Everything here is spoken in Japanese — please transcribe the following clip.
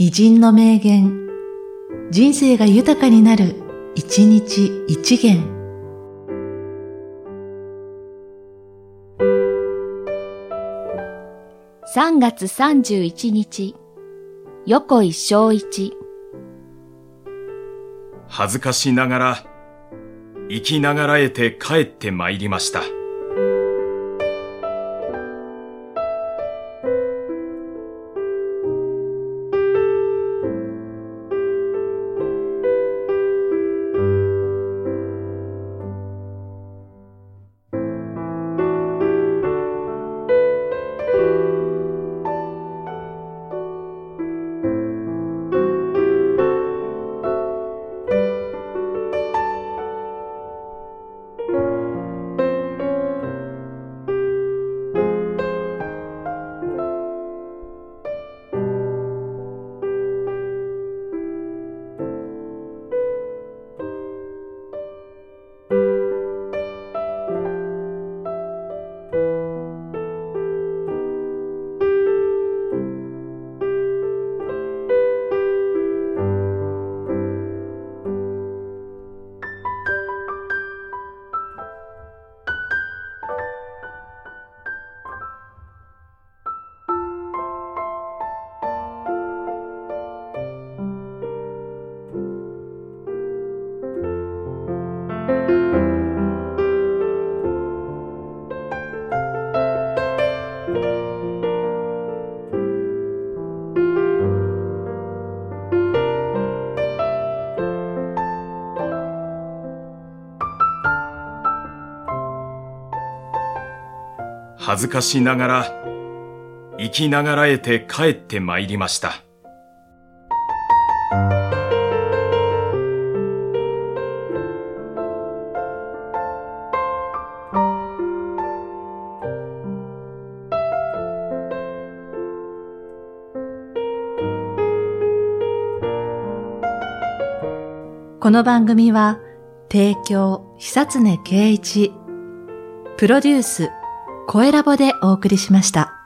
偉人の名言、人生が豊かになる、一日一元。3月31日、横井正一。恥ずかしながら、生きながらえて帰って参りました。恥ずかしながら、生きながらえて帰って参りました。この番組は、提供、久常圭一、プロデュース、声ラボでお送りしました。